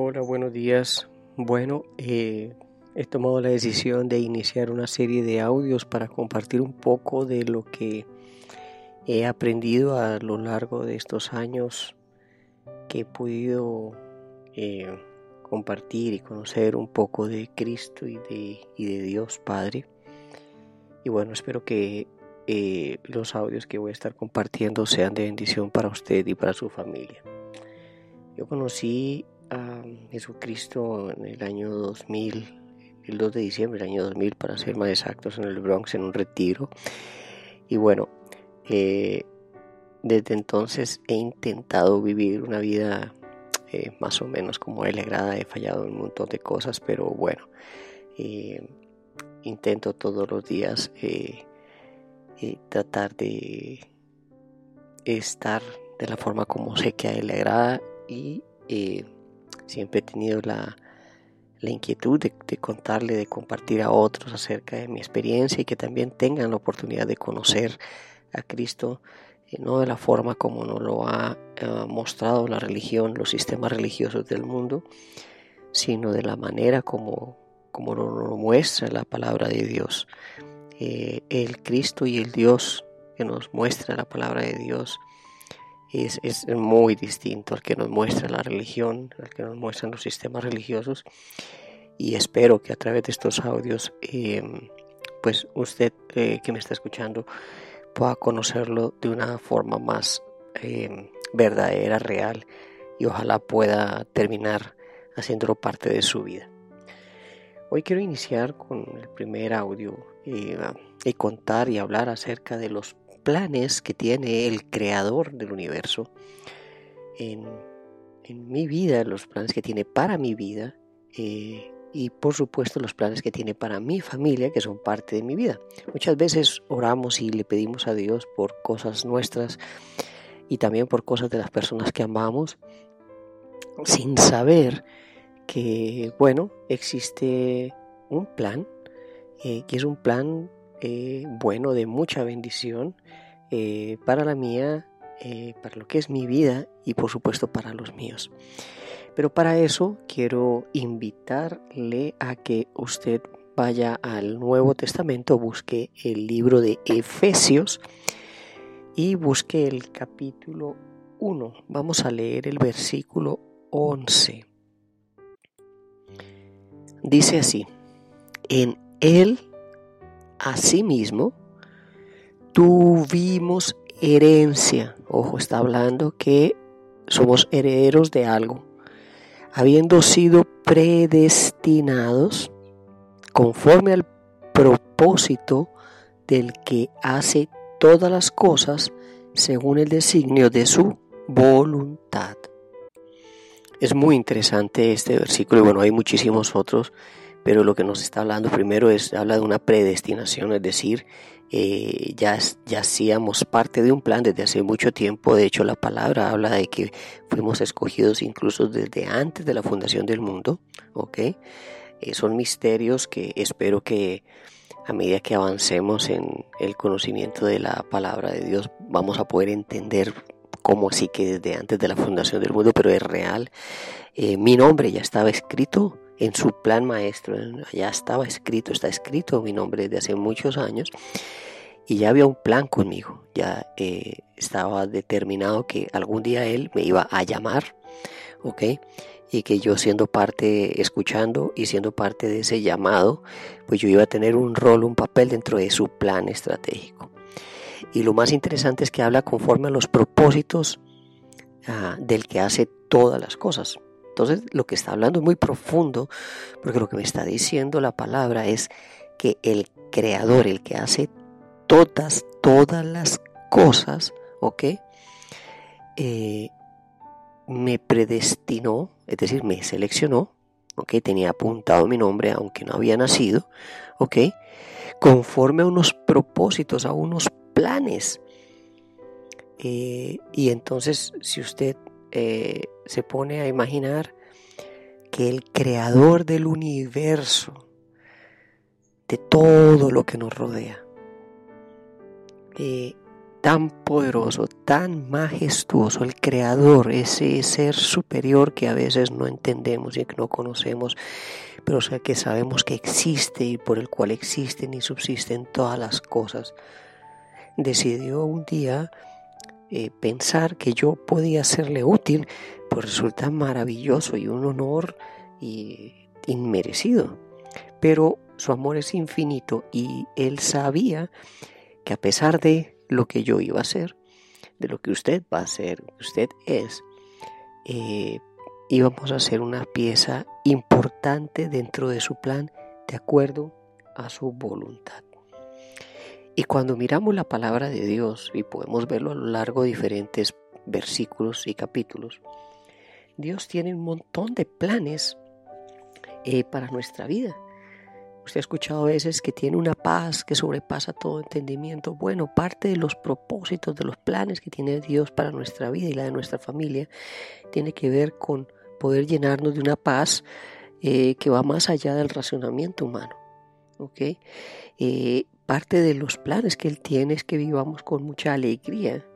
Hola, buenos días. Bueno, eh, he tomado la decisión de iniciar una serie de audios para compartir un poco de lo que he aprendido a lo largo de estos años que he podido eh, compartir y conocer un poco de Cristo y de, Dios Padre. Y bueno, espero que eh, los audios que voy a estar compartiendo sean de bendición para usted y para su familia. Yo conocí a Jesucristo en el año 2000, el 2 de diciembre del año 2000, para ser más exactos, en el Bronx, en un retiro. Y bueno, eh, desde entonces he intentado vivir una vida eh, más o menos como él. He fallado en un montón de cosas, pero bueno, eh, intento todos los días tratar de estar de la forma como sé que a él le agrada y siempre he tenido la, inquietud de, contarle, de compartir a otros acerca de mi experiencia y que también tengan la oportunidad de conocer a Cristo, eh, no de la forma como nos lo ha eh, mostrado la religión, los sistemas religiosos del mundo, sino de la manera como, como lo muestra la palabra de Dios. Eh, el Cristo y el Dios que nos muestra la palabra de Dios es, es, muy distinto al que nos muestra la religión, al que nos muestran los sistemas religiosos. Y espero que a través de estos audios, em, pues usted eh, que me está escuchando pueda conocerlo de una forma más em, verdadera, real, y ojalá pueda terminar haciéndolo parte de su vida. Hoy quiero iniciar con el primer audio eh, y contar y hablar acerca de los planes que tiene el creador del universo en, mi vida, los planes que tiene para mi vida eh, y por supuesto los planes que tiene para mi familia que son parte de mi vida. Muchas veces oramos y le pedimos a Dios por cosas nuestras y también por cosas de las personas que amamos sin saber que, bueno, existe un plan, eh, que es un plan eh, bueno, de mucha bendición eh, para la mía, eh, para lo que es mi vida y por supuesto para los míos. Pero para eso quiero invitarle a que usted vaya al Nuevo Testamento, busque el libro de Efesios y busque el capítulo 1. Vamos a leer el versículo 11. Dice así, en él Asimismo, tuvimos herencia. Ojo, está hablando que somos herederos de algo. Habiendo sido predestinados conforme al propósito del que hace todas las cosas según el designio de su voluntad. Es muy interesante este versículo y bueno, hay muchísimos otros pero lo que nos está hablando primero es, habla de una predestinación, es decir, eh, ya, ya hacíamos parte de un plan desde hace mucho tiempo, de hecho la palabra habla de que fuimos escogidos incluso desde antes de la fundación del mundo, ¿ok? Eh, son misterios que espero que a medida que avancemos en el conocimiento de la palabra de Dios vamos a poder entender cómo así que desde antes de la fundación del mundo, pero es real. Eh, mi nombre ya estaba escrito en su plan maestro. Ya estaba escrito, está escrito mi nombre desde hace muchos años y ya había un plan conmigo. Ya eh, estaba determinado que algún día él me iba a llamar, ¿ok? Y que yo siendo parte, escuchando y siendo parte de ese llamado, pues yo iba a tener un rol, un papel dentro de su plan estratégico. Y lo más interesante es que habla conforme a los propósitos ah, del que hace todas las cosas. Entonces lo que está hablando es muy profundo, porque lo que me está diciendo la palabra es que el creador, el que hace todas, todas las cosas, ¿ok? Eh, me predestinó, es decir, me seleccionó, ¿ok? Tenía apuntado mi nombre aunque no había nacido, ¿ok? Conforme a unos propósitos, a unos planes. Eh, y entonces, si usted eh, se pone a imaginar que el creador del universo, de todo lo que nos rodea, eh, tan poderoso, tan majestuoso, el creador, ese ser superior que a veces no entendemos y que no conocemos, pero sea que sabemos que existe y por el cual existen y subsisten todas las cosas, decidió un día eh, pensar que yo podía serle útil, pues resulta maravilloso y un honor y inmerecido. Pero su amor es infinito y él sabía que a pesar de lo que yo iba a hacer, de lo que usted va a hacer, usted es, eh, íbamos a hacer una pieza importante dentro de su plan de acuerdo a su voluntad. Y cuando miramos la palabra de Dios, y podemos verlo a lo largo de diferentes versículos y capítulos, Dios tiene un montón de planes eh, para nuestra vida. Usted ha escuchado a veces que tiene una paz que sobrepasa todo entendimiento. Bueno, parte de los propósitos, de los planes que tiene Dios para nuestra vida y la de nuestra familia, tiene que ver con poder llenarnos de una paz eh, que va más allá del racionamiento humano. Eh, parte de los planes que Él tiene es que vivamos con mucha alegría,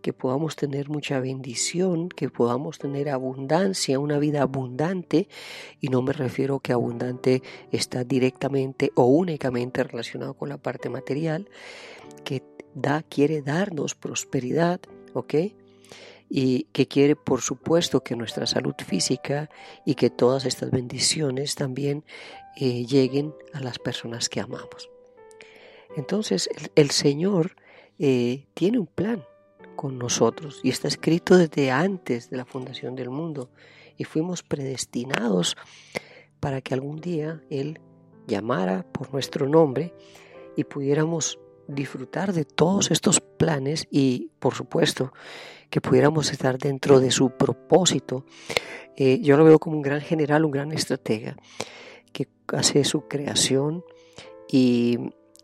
que podamos tener mucha bendición, que podamos tener abundancia, una vida abundante, y no me refiero que abundante está directamente o únicamente relacionado con la parte material, que da, quiere darnos prosperidad, ¿ok? Y que quiere, por supuesto, que nuestra salud física y que todas estas bendiciones también eh, lleguen a las personas que amamos. Entonces, el, Señor eh, tiene un plan con nosotros y está escrito desde antes de la fundación del mundo y fuimos predestinados para que algún día Él llamara por nuestro nombre y pudiéramos disfrutar de todos estos planes y por supuesto que pudiéramos estar dentro de su propósito. Eh, yo lo veo como un gran general, un gran estratega que hace su creación y,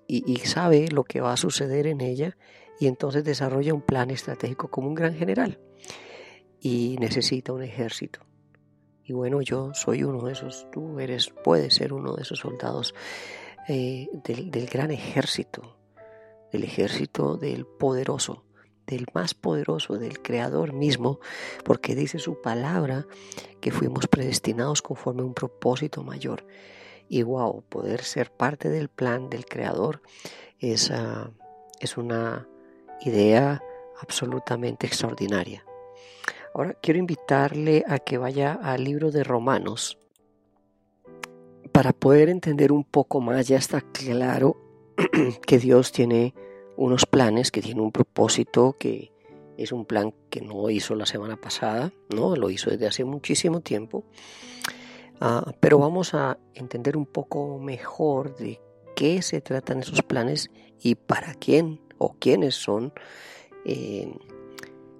y sabe lo que va a suceder en ella y entonces desarrolla un plan estratégico como un gran general y necesita un ejército. Y bueno, yo soy uno de esos, tú eres, puedes ser uno de esos soldados eh, del, del gran ejército, del ejército del poderoso, del más poderoso, del Creador mismo, porque dice su palabra que fuimos predestinados conforme a un propósito mayor. Y wow, poder ser parte del plan del Creador es, ah, es una idea absolutamente extraordinaria. Ahora quiero invitarle a que vaya al libro de Romanos para poder entender un poco más. Ya está claro que Dios tiene unos planes, que tiene un propósito, que es un plan que no hizo la semana pasada, no, lo hizo desde hace muchísimo tiempo. Ah, pero vamos a entender un poco mejor de qué se tratan esos planes y para quién o quiénes son eh,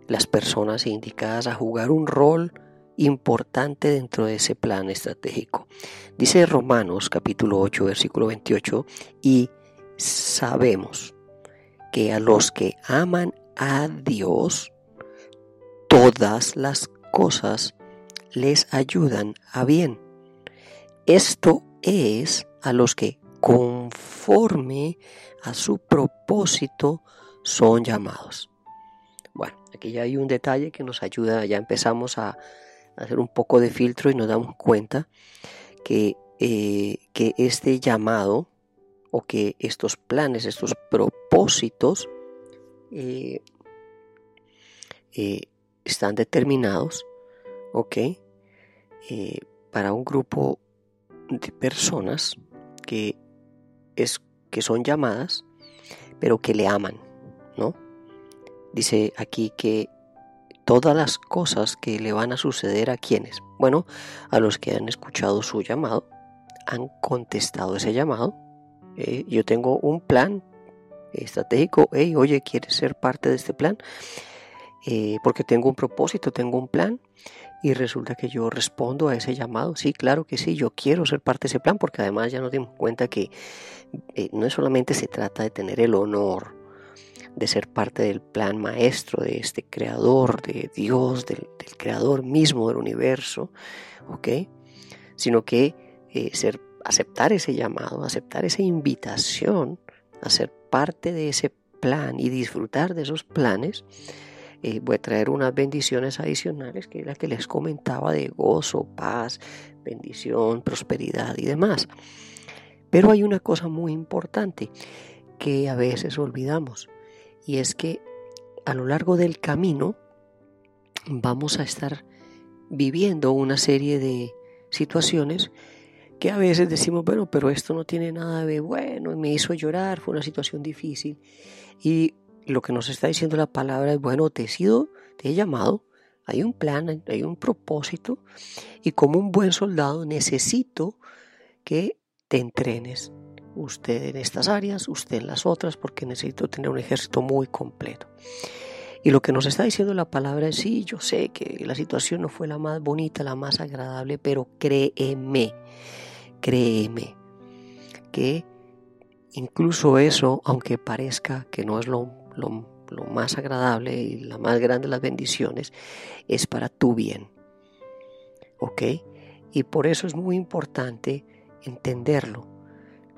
las personas indicadas a jugar un rol importante dentro de ese plan estratégico. Dice Romanos capítulo 8 versículo 28 y sabemos que a los que aman a Dios todas las cosas les ayudan a bien. Esto es a los que conforme a su propósito son llamados. Bueno, aquí ya hay un detalle que nos ayuda, ya empezamos a, hacer un poco de filtro y nos damos cuenta que, eh, que este llamado o que estos planes, estos propósitos eh, eh, están determinados, ¿ok? para un grupo de personas que es que son llamadas, pero que le aman, ¿no? Dice aquí que todas las cosas que le van a suceder a quienes, bueno, a los que han escuchado su llamado, han contestado ese llamado. Eh, yo tengo un plan estratégico, hey, oye, ¿quieres ser parte de este plan? Eh, porque tengo un propósito, tengo un plan y resulta que yo respondo a ese llamado. Sí, claro que sí, yo quiero ser parte de ese plan porque además ya nos dimos cuenta que eh, no solamente se trata de tener el honor de ser parte del plan maestro de este creador, de Dios, del, creador mismo del universo, ¿ok? Sino que eh, aceptar ese llamado, aceptar esa invitación a ser parte de ese plan y disfrutar de esos planes, eh, voy a traer unas bendiciones adicionales que es la que les comentaba de gozo, paz, bendición, prosperidad y demás. Pero hay una cosa muy importante que a veces olvidamos y es que a lo largo del camino vamos a estar viviendo una serie de situaciones que a veces decimos, bueno, pero esto no tiene nada de bueno, me hizo llorar, fue una situación difícil. Y lo que nos está diciendo la palabra es, bueno, te he sido, te he llamado, hay un plan, hay un propósito, y como un buen soldado necesito que te entrenes. Usted en estas áreas, usted en las otras, porque necesito tener un ejército muy completo. Y lo que nos está diciendo la palabra es, sí, yo sé que la situación no fue la más bonita, la más agradable, pero créeme, créeme, que incluso eso, aunque parezca que no es lo, lo, más agradable y la más grande de las bendiciones, es para tu bien. ¿Ok? Y por eso es muy importante entenderlo,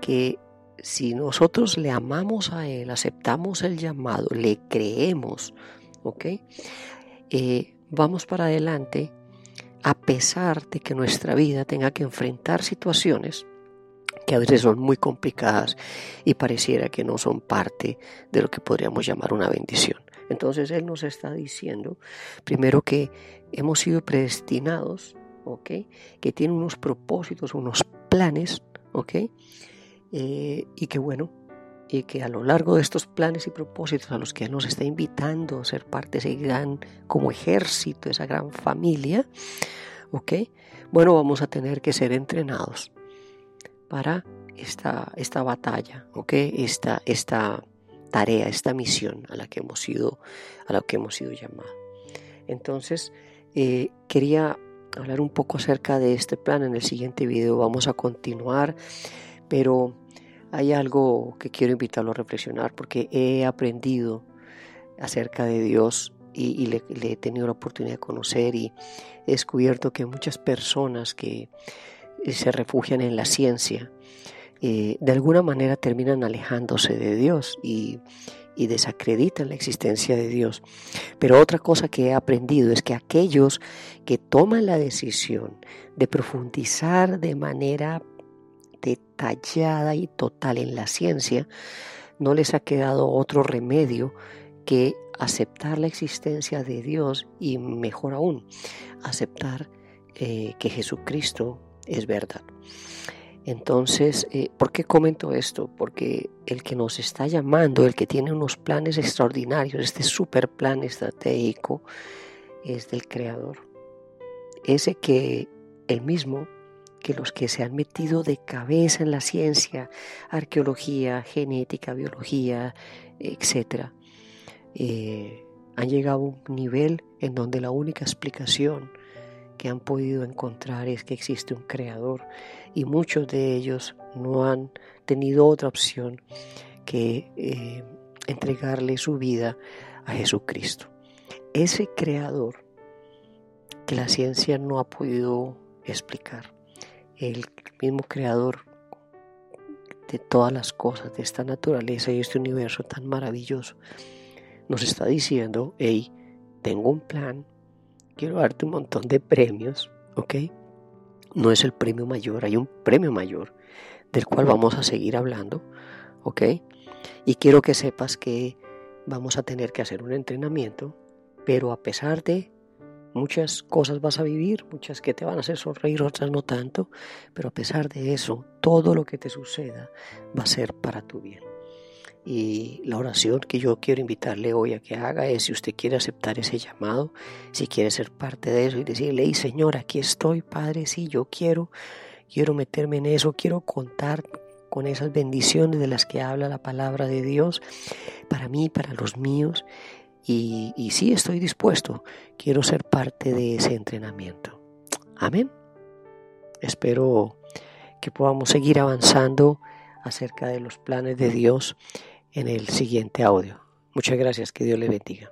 que si nosotros le amamos a Él, aceptamos el llamado, le creemos, ¿ok? Eh, vamos para adelante a pesar de que nuestra vida tenga que enfrentar situaciones que a veces son muy complicadas y pareciera que no son parte de lo que podríamos llamar una bendición. Entonces Él nos está diciendo, primero que hemos sido predestinados, ¿ok? Que tiene unos propósitos, unos planes, ¿ok? Eh, y que bueno, y que a lo largo de estos planes y propósitos a los que Él nos está invitando a ser parte de ese gran, como ejército, esa gran familia, ¿ok? Bueno, vamos a tener que ser entrenados para esta, esta batalla, ¿ok? Esta, esta tarea, esta misión a la que hemos sido, a la que hemos sido llamados. Entonces, eh, quería hablar un poco acerca de este plan. En el siguiente video vamos a continuar, pero hay algo que quiero invitarlo a reflexionar porque he aprendido acerca de Dios y, le, he tenido la oportunidad de conocer y he descubierto que muchas personas que se refugian en la ciencia eh, de alguna manera terminan alejándose de Dios y, y desacreditan la existencia de Dios. Pero otra cosa que he aprendido es que aquellos que toman la decisión de profundizar de manera detallada y total en la ciencia, no les ha quedado otro remedio que aceptar la existencia de Dios y mejor aún, aceptar eh, que Jesucristo es verdad. Entonces, eh, ¿por qué comento esto? Porque el que nos está llamando, el que tiene unos planes extraordinarios, este super plan estratégico, es del Creador. Ese que él mismo que los que se han metido de cabeza en la ciencia, arqueología, genética, biología, etc., eh, han llegado a un nivel en donde la única explicación que han podido encontrar es que existe un creador y muchos de ellos no han tenido otra opción que eh, entregarle su vida a Jesucristo. Ese creador que la ciencia no ha podido explicar el mismo creador de todas las cosas, de esta naturaleza y este universo tan maravilloso, nos está diciendo, hey, tengo un plan, quiero darte un montón de premios, ¿ok? No es el premio mayor, hay un premio mayor del cual vamos a seguir hablando, ¿ok? Y quiero que sepas que vamos a tener que hacer un entrenamiento, pero a pesar de Muchas cosas vas a vivir, muchas que te van a hacer sonreír, otras no tanto, pero a pesar de eso, todo lo que te suceda va a ser para tu bien. Y la oración que yo quiero invitarle hoy a que haga es si usted quiere aceptar ese llamado, si quiere ser parte de eso y decirle, Señor, aquí estoy, Padre, sí, yo quiero, quiero meterme en eso, quiero contar con esas bendiciones de las que habla la palabra de Dios para mí, para los míos, y, y sí estoy dispuesto, quiero ser parte de ese entrenamiento. Amén. Espero que podamos seguir avanzando acerca de los planes de Dios en el siguiente audio. Muchas gracias, que Dios le bendiga.